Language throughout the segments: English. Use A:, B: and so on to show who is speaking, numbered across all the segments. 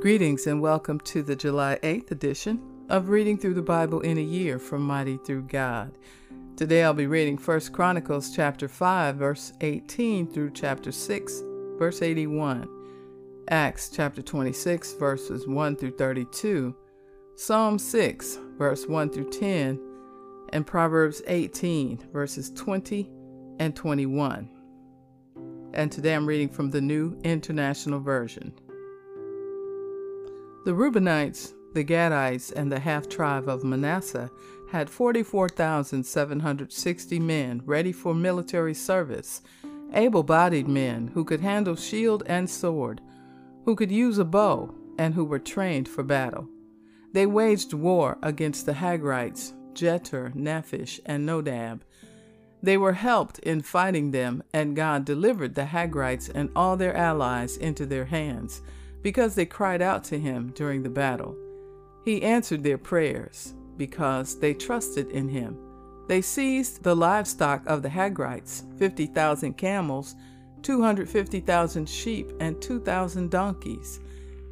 A: Greetings and welcome to the July 8th edition of Reading Through the Bible in a Year from Mighty Through God. Today I'll be reading 1 Chronicles chapter 5 verse 18 through chapter 6 verse 81, Acts chapter 26 verses 1 through 32, Psalm 6 verse 1 through 10, and Proverbs 18 verses 20 and 21. And today I'm reading from the New International Version. The Reubenites, the Gadites, and the half tribe of Manasseh had 44,760 men ready for military service, able bodied men who could handle shield and sword, who could use a bow, and who were trained for battle. They waged war against the Hagrites, Jetur, Naphish, and Nodab. They were helped in fighting them, and God delivered the Hagrites and all their allies into their hands because they cried out to him during the battle. He answered their prayers because they trusted in him. They seized the livestock of the Hagrites 50,000 camels, 250,000 sheep, and 2,000 donkeys.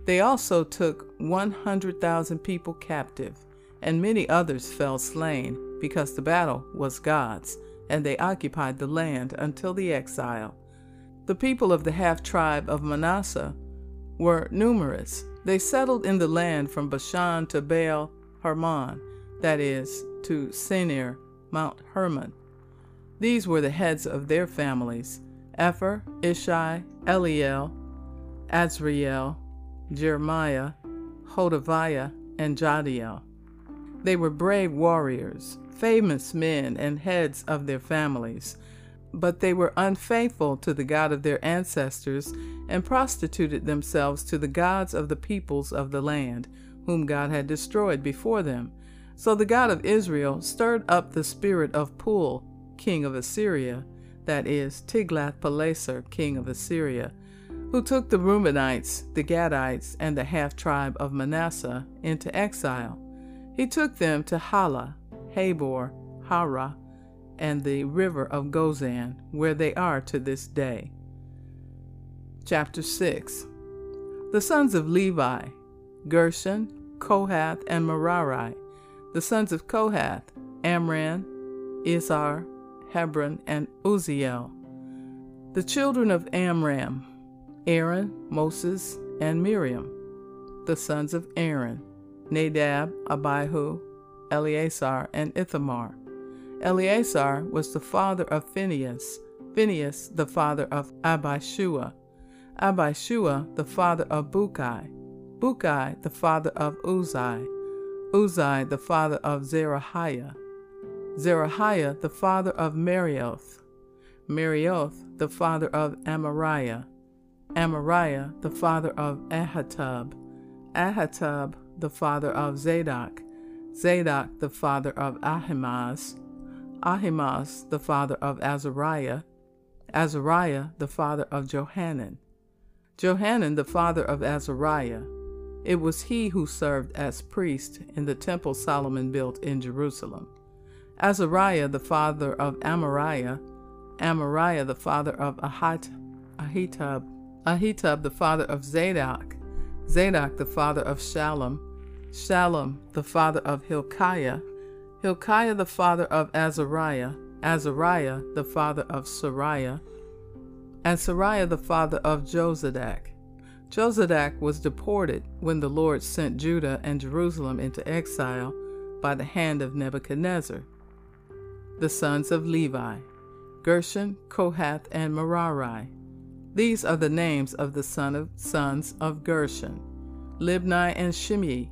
A: They also took 100,000 people captive, and many others fell slain because the battle was God's, and they occupied the land until the exile. The people of the half tribe of Manasseh were numerous. They settled in the land from Bashan to Baal Hermon, that is, to Senir, Mount Hermon. These were the heads of their families Epher, Ishai, Eliel, Azriel, Jeremiah, Hodaviah, and Jahdiel. They were brave warriors, famous men, and heads of their families but they were unfaithful to the God of their ancestors and prostituted themselves to the gods of the peoples of the land, whom God had destroyed before them. So the God of Israel stirred up the spirit of Pul, king of Assyria, that is, Tiglath-Pileser, king of Assyria, who took the Reubenites, the Gadites, and the half tribe of Manasseh into exile. He took them to Hala, Habor, Hara, and the river of Gozan, where they are to this day. Chapter 6 The sons of Levi, Gershon, Kohath, and Merari. The sons of Kohath, Amram, Izhar, Hebron, and Uzziel. The children of Amram, Aaron, Moses, and Miriam. The sons of Aaron, Nadab, Abihu, Eleazar, and Ithamar. Eleazar was the father of Phinehas, Phinehas the father of Abishua, Abishua the father of Bukki, Bukki the father of Uzzi, Uzzi the father of Zerahiah, Zerahiah the father of Meraioth, Meraioth the father of Amariah, Amariah the father of Ahitub, Ahitub the father of Zadok, Zadok the father of Ahimaaz, Ahimaaz the father of Azariah, Azariah the father of Johanan, Johanan the father of Azariah. It was he who served as priest in the temple Solomon built in Jerusalem. Azariah the father of Amariah, Amariah the father of Ahit, Ahitub, Ahitub the father of Zadok, Zadok the father of Shallum, Shallum the father of Hilkiah, Hilkiah the father of Azariah, Azariah the father of Seraiah, and Seraiah the father of Jozadak. Jozadak was deported when the Lord sent Judah and Jerusalem into exile by the hand of Nebuchadnezzar. The sons of Levi Gershon, Kohath, and Merari. These are the names of the son of, sons of Gershon Libni and Shimei.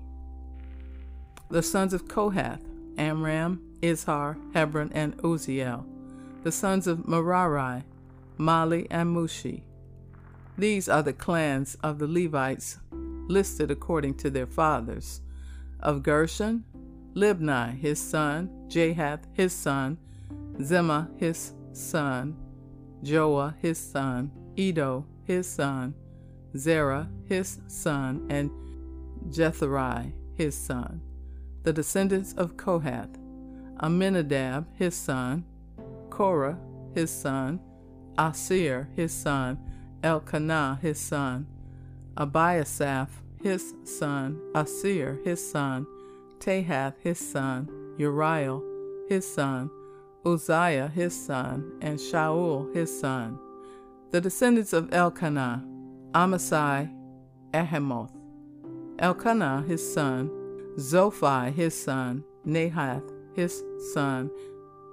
A: The sons of Kohath Amram, Izhar, Hebron, and Uzziel. The sons of Merari, Mahli, and Mushi. These are the clans of the Levites listed according to their fathers. Of Gershon, Libni his son, Jahath his son, Zimmah his son, Joah his son, Iddo his son, Zerah his son, and Jeatherai his son the descendants of Kohath, Amminadab his son, Korah his son, Assir his son, Elkanah his son, Abiasaph his son, Assir, his son, Tahath, his son, Uriel, his son, Uzziah, his son, and Shaul, his son. The descendants of Elkanah, Amasai, Ahimoth, Elkanah, his son, Zophai, his son, Nahath, his son,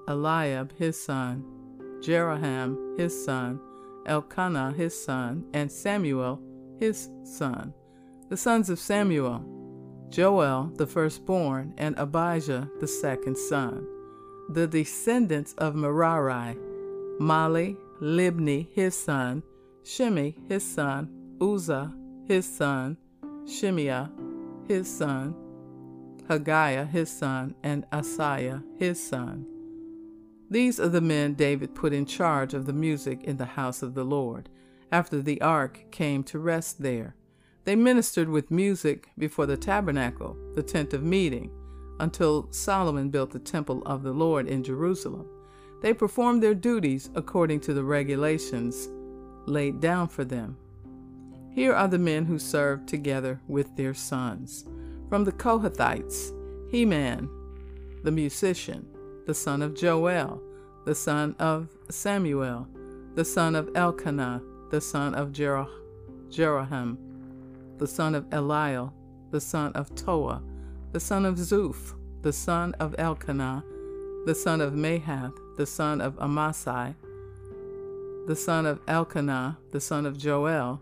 A: Eliab, his son, Jeroham, his son, Elkanah, his son, and Samuel, his son. The sons of Samuel, Joel, the firstborn, and Abijah, the second son. The descendants of Merari, Mahli, Libni, his son, Shimei, his son, Uzzah, his son, Shimea, his son, Haggiah, his son, and Asaiah, his son. These are the men David put in charge of the music in the house of the Lord, after the ark came to rest there. They ministered with music before the tabernacle, the tent of meeting, until Solomon built the temple of the Lord in Jerusalem. They performed their duties according to the regulations laid down for them. Here are the men who served together with their sons. From the Kohathites, Heman, the musician, the son of Joel, the son of Samuel, the son of Elkanah, the son of Jer- Jeroham, the son of Eliel, the son of Toah, the son of Zuph, the son of Elkanah, the son of Mahath, the son of Amasai, the son of Elkanah, the son of Joel,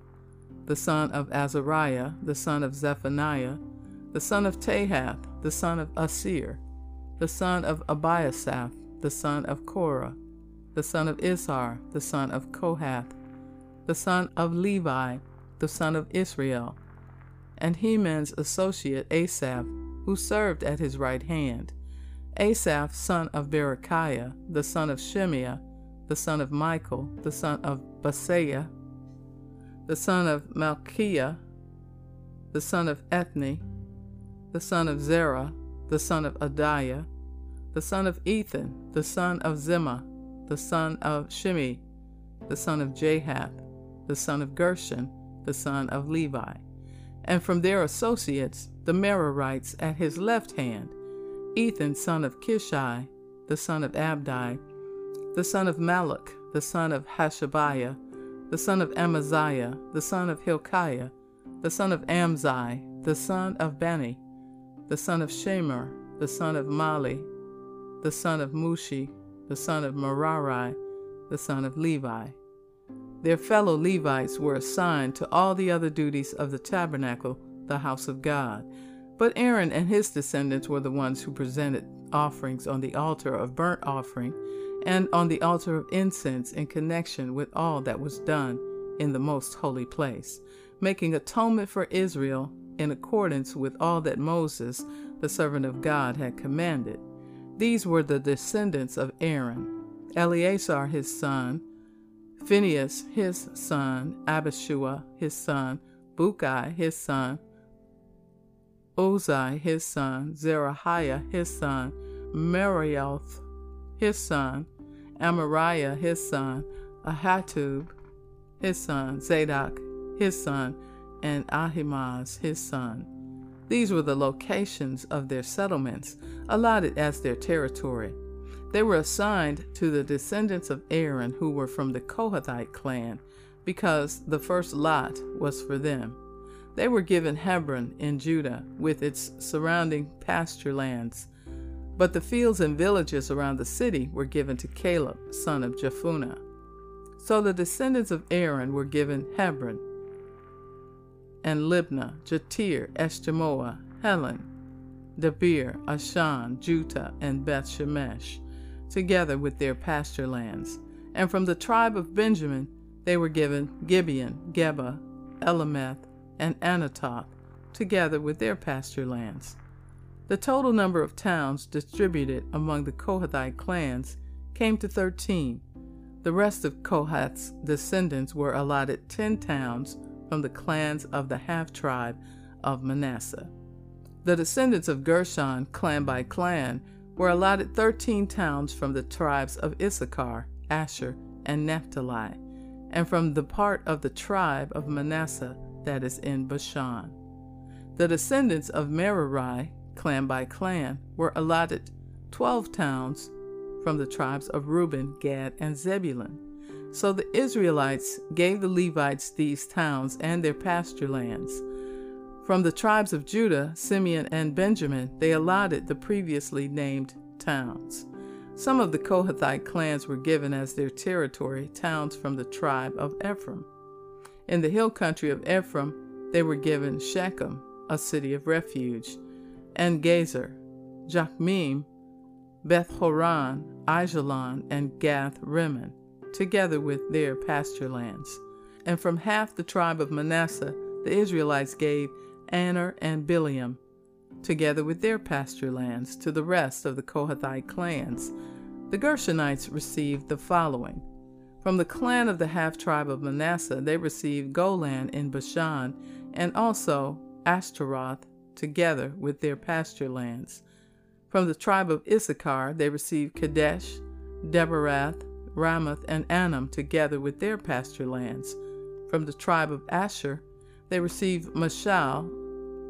A: the son of Azariah, the son of Zephaniah, the son of Tahath, the son of Assir, the son of Abiasaph, the son of Korah, the son of Izhar, the son of Kohath, the son of Levi, the son of Israel, and Heman's associate Asaph, who served at his right hand. Asaph, son of Berechiah, the son of Shimea, the son of Michael, the son of Baaseiah, the son of Malchiah, the son of Ethni, the son of Zerah, the son of Adaiah, the son of Ethan, the son of Zimmah, the son of Shimei, the son of Jahath, the son of Gershon, the son of Levi. And from their associates, the Merarites at his left hand, Ethan, son of Kishi, the son of Abdi, the son of Malluch, the son of Hashabiah, the son of Amaziah, the son of Hilkiah, the son of Amzi, the son of Bani, the son of Shemer, the son of Mahli, the son of Mushi, the son of Merari, the son of Levi. Their fellow Levites were assigned to all the other duties of the tabernacle, the house of God. But Aaron and his descendants were the ones who presented offerings on the altar of burnt offering and on the altar of incense in connection with all that was done in the most holy place, making atonement for Israel in accordance with all that Moses, the servant of God, had commanded. These were the descendants of Aaron Eleazar his son, Phinehas his son, Abishua his son, Bukki his son, Uzzi his son, Zerahiah his son, Meraioth his son, Amariah his son, Ahitub his son, Zadok his son, and Ahimaaz his son. These were the locations of their settlements, allotted as their territory. They were assigned to the descendants of Aaron who were from the Kohathite clan, because the first lot was for them. They were given Hebron in Judah with its surrounding pasture lands, but the fields and villages around the city were given to Caleb, son of Jephunneh. So the descendants of Aaron were given Hebron, and Libnah, Jattir, Eshtemoa, Hilen, Debir, Ashan, Juttah, and Beth Shemesh, together with their pasture lands. And from the tribe of Benjamin they were given Gibeon, Geba, Alemeth, and Anathoth, together with their pasture lands. The total number of towns distributed among the Kohathite clans came to 13. The rest of Kohath's descendants were allotted 10 towns from the clans of the half tribe of Manasseh. The descendants of Gershon, clan by clan, were allotted 13 towns from the tribes of Issachar, Asher, and Naphtali, and from the part of the tribe of Manasseh that is in Bashan. The descendants of Merari, clan by clan, were allotted 12 towns from the tribes of Reuben, Gad, and Zebulun. So the Israelites gave the Levites these towns and their pasture lands. From the tribes of Judah, Simeon, and Benjamin, they allotted the previously named towns. Some of the Kohathite clans were given as their territory towns from the tribe of Ephraim. In the hill country of Ephraim, they were given Shechem, a city of refuge, and Gezer, Jokmeam, Beth Horon, Aijalon, and Gath Rimmon, together with their pasture lands. And from half the tribe of Manasseh, the Israelites gave Aner and Bileam, together with their pasture lands, to the rest of the Kohathite clans. The Gershonites received the following. From the clan of the half tribe of Manasseh, they received Golan in Bashan, and also Ashtaroth, together with their pasture lands. From the tribe of Issachar, they received Kedesh, Daberath, Ramoth, and Anem, together with their pasture lands. From the tribe of Asher, they received Mashal,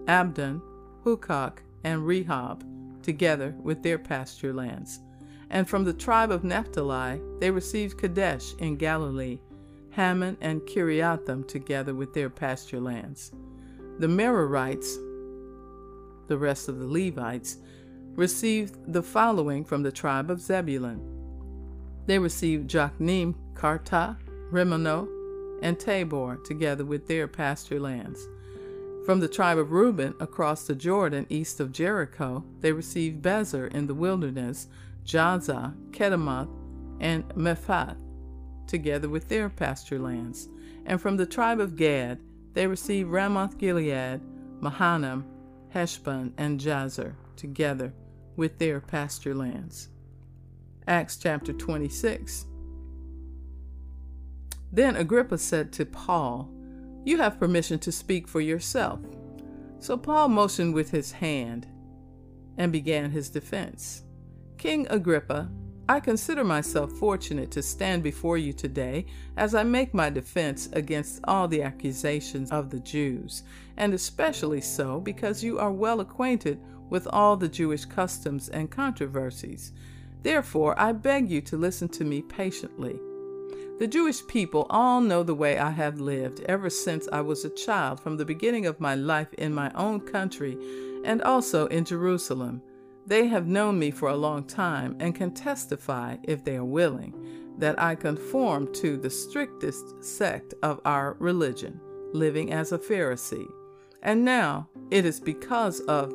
A: Abdon, Hukok, and Rehob, together with their pasture lands. And from the tribe of Naphtali, they received Kedesh in Galilee, Hammon and Kiriathaim, together with their pasture lands. The Merarites, the rest of the Levites, received the following from the tribe of Zebulun. They received Jokneam, Kartah, Rimmono, and Tabor, together with their pasture lands. From the tribe of Reuben across the Jordan east of Jericho, they received Bezer in the wilderness, Jahzah, Kedemoth, and Mephaath, together with their pasture lands. And from the tribe of Gad, they received Ramoth Gilead, Mahanaim, Heshbon, and Jazer, together with their pasture lands. Acts chapter 26. Then Agrippa said to Paul, You have permission to speak for yourself. So Paul motioned with his hand and began his defense. King Agrippa, I consider myself fortunate to stand before you today as I make my defense against all the accusations of the Jews, and especially so because you are well acquainted with all the Jewish customs and controversies. Therefore, I beg you to listen to me patiently. The Jewish people all know the way I have lived ever since I was a child, from the beginning of my life in my own country and also in Jerusalem. They have known me for a long time and can testify, if they are willing, that I conform to the strictest sect of our religion, living as a Pharisee. And now it is because of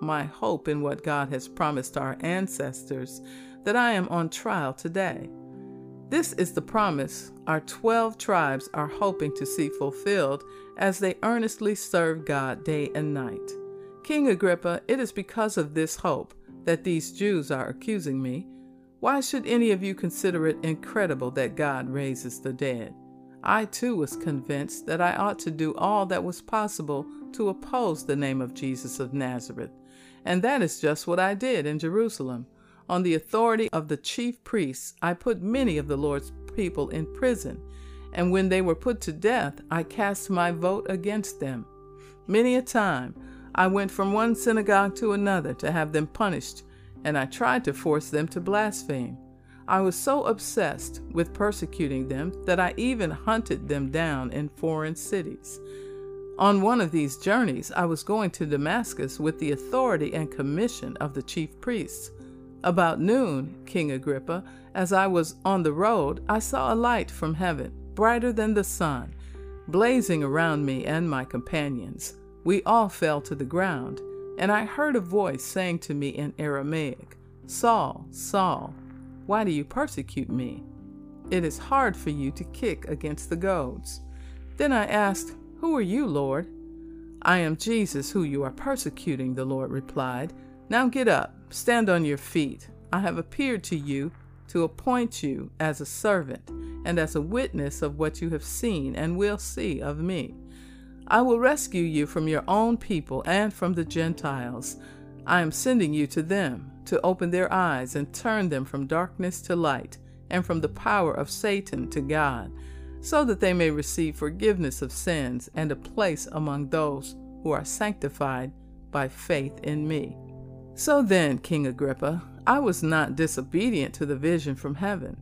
A: my hope in what God has promised our ancestors that I am on trial today. This is the promise our 12 tribes are hoping to see fulfilled as they earnestly serve God day and night. King Agrippa, it is because of this hope that these Jews are accusing me. Why should any of you consider it incredible that God raises the dead? I too was convinced that I ought to do all that was possible to oppose the name of Jesus of Nazareth and that is just what I did in Jerusalem. On the authority of the chief priests, I put many of the Lord's people in prison, and when they were put to death, I cast my vote against them. Many a time I went from one synagogue to another to have them punished, and I tried to force them to blaspheme. I was so obsessed with persecuting them that I even hunted them down in foreign cities. On one of these journeys, I was going to Damascus with the authority and commission of the chief priests. About noon, King Agrippa, as I was on the road, I saw a light from heaven, brighter than the sun, blazing around me and my companions. We all fell to the ground, and I heard a voice saying to me in Aramaic, Saul, Saul, why do you persecute me? It is hard for you to kick against the goads. Then I asked, who are you, Lord? I am Jesus, who you are persecuting, the Lord replied. Now get up, stand on your feet. I have appeared to you to appoint you as a servant and as a witness of what you have seen and will see of me. I will rescue you from your own people and from the Gentiles. I am sending you to them to open their eyes and turn them from darkness to light and from the power of Satan to God so that they may receive forgiveness of sins and a place among those who are sanctified by faith in me. So then, King Agrippa, I was not disobedient to the vision from heaven.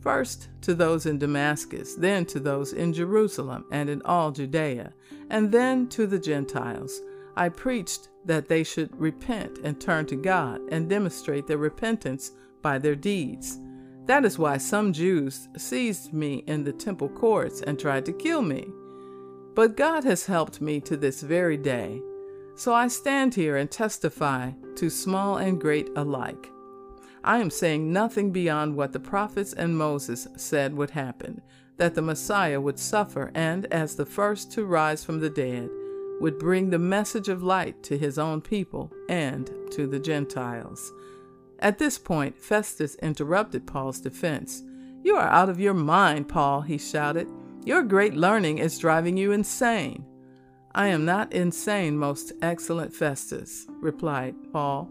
A: First to those in Damascus, then to those in Jerusalem and in all Judea, and then to the Gentiles. I preached that they should repent and turn to God and demonstrate their repentance by their deeds. That is why some Jews seized me in the temple courts and tried to kill me. But God has helped me to this very day. So I stand here and testify to small and great alike. I am saying nothing beyond what the prophets and Moses said would happen that the Messiah would suffer and, as the first to rise from the dead, would bring the message of light to his own people and to the Gentiles. At this point, Festus interrupted Paul's defense. You are out of your mind, Paul, he shouted. Your great learning is driving you insane. I am not insane, most excellent Festus, replied Paul.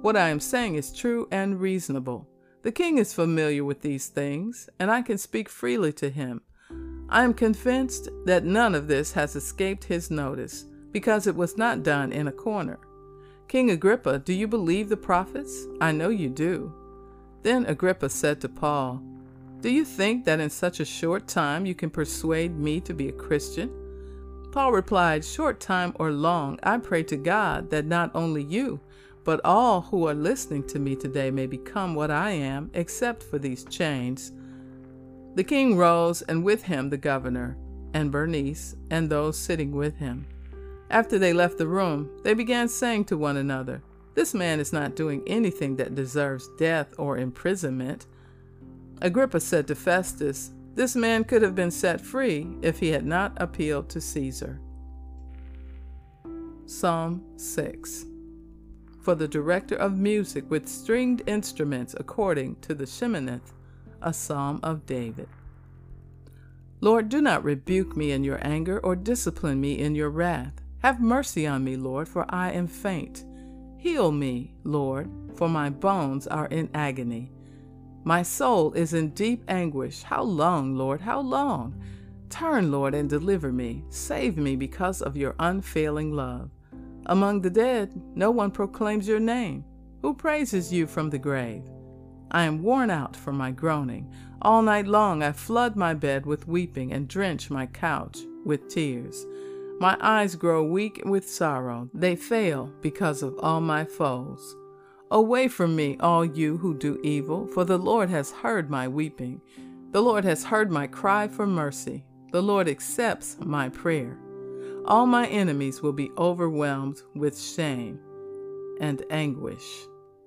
A: What I am saying is true and reasonable. The king is familiar with these things, and I can speak freely to him. I am convinced that none of this has escaped his notice, because it was not done in a corner. King Agrippa, do you believe the prophets? I know you do. Then Agrippa said to Paul, Do you think that in such a short time you can persuade me to be a Christian? Paul replied, Short time or long, I pray to God that not only you, but all who are listening to me today may become what I am, except for these chains. The king rose, and with him the governor, and Bernice, and those sitting with him. After they left the room, they began saying to one another, This man is not doing anything that deserves death or imprisonment. Agrippa said to Festus, This man could have been set free if he had not appealed to Caesar. Psalm 6 for the director of music with stringed instruments according to the Sheminith, a psalm of David. Lord, do not rebuke me in your anger or discipline me in your wrath. Have mercy on me, Lord, for I am faint. Heal me, Lord, for my bones are in agony. My soul is in deep anguish. How long, Lord? How long? Turn, Lord, and deliver me. Save me because of your unfailing love. Among the dead, no one proclaims your name. Who praises you from the grave? I am worn out from my groaning. All night long I flood my bed with weeping and drench my couch with tears. My eyes grow weak with sorrow. They fail because of all my foes. Away from me, all you who do evil, for the Lord has heard my weeping. The Lord has heard my cry for mercy. The Lord accepts my prayer. All my enemies will be overwhelmed with shame and anguish.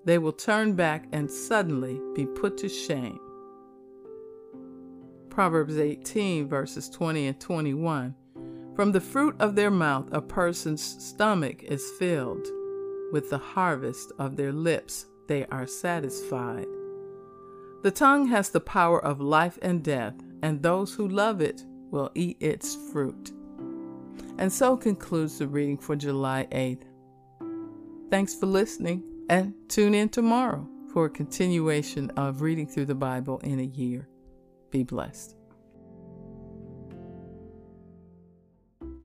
A: They will turn back and suddenly be put to shame. Proverbs 18, verses 20 and 21. From the fruit of their mouth, a person's stomach is filled. With the harvest of their lips, they are satisfied. The tongue has the power of life and death, and those who love it will eat its fruit. And so concludes the reading for July 8th. Thanks for listening, and tune in tomorrow for a continuation of reading through the Bible in a year. Be blessed.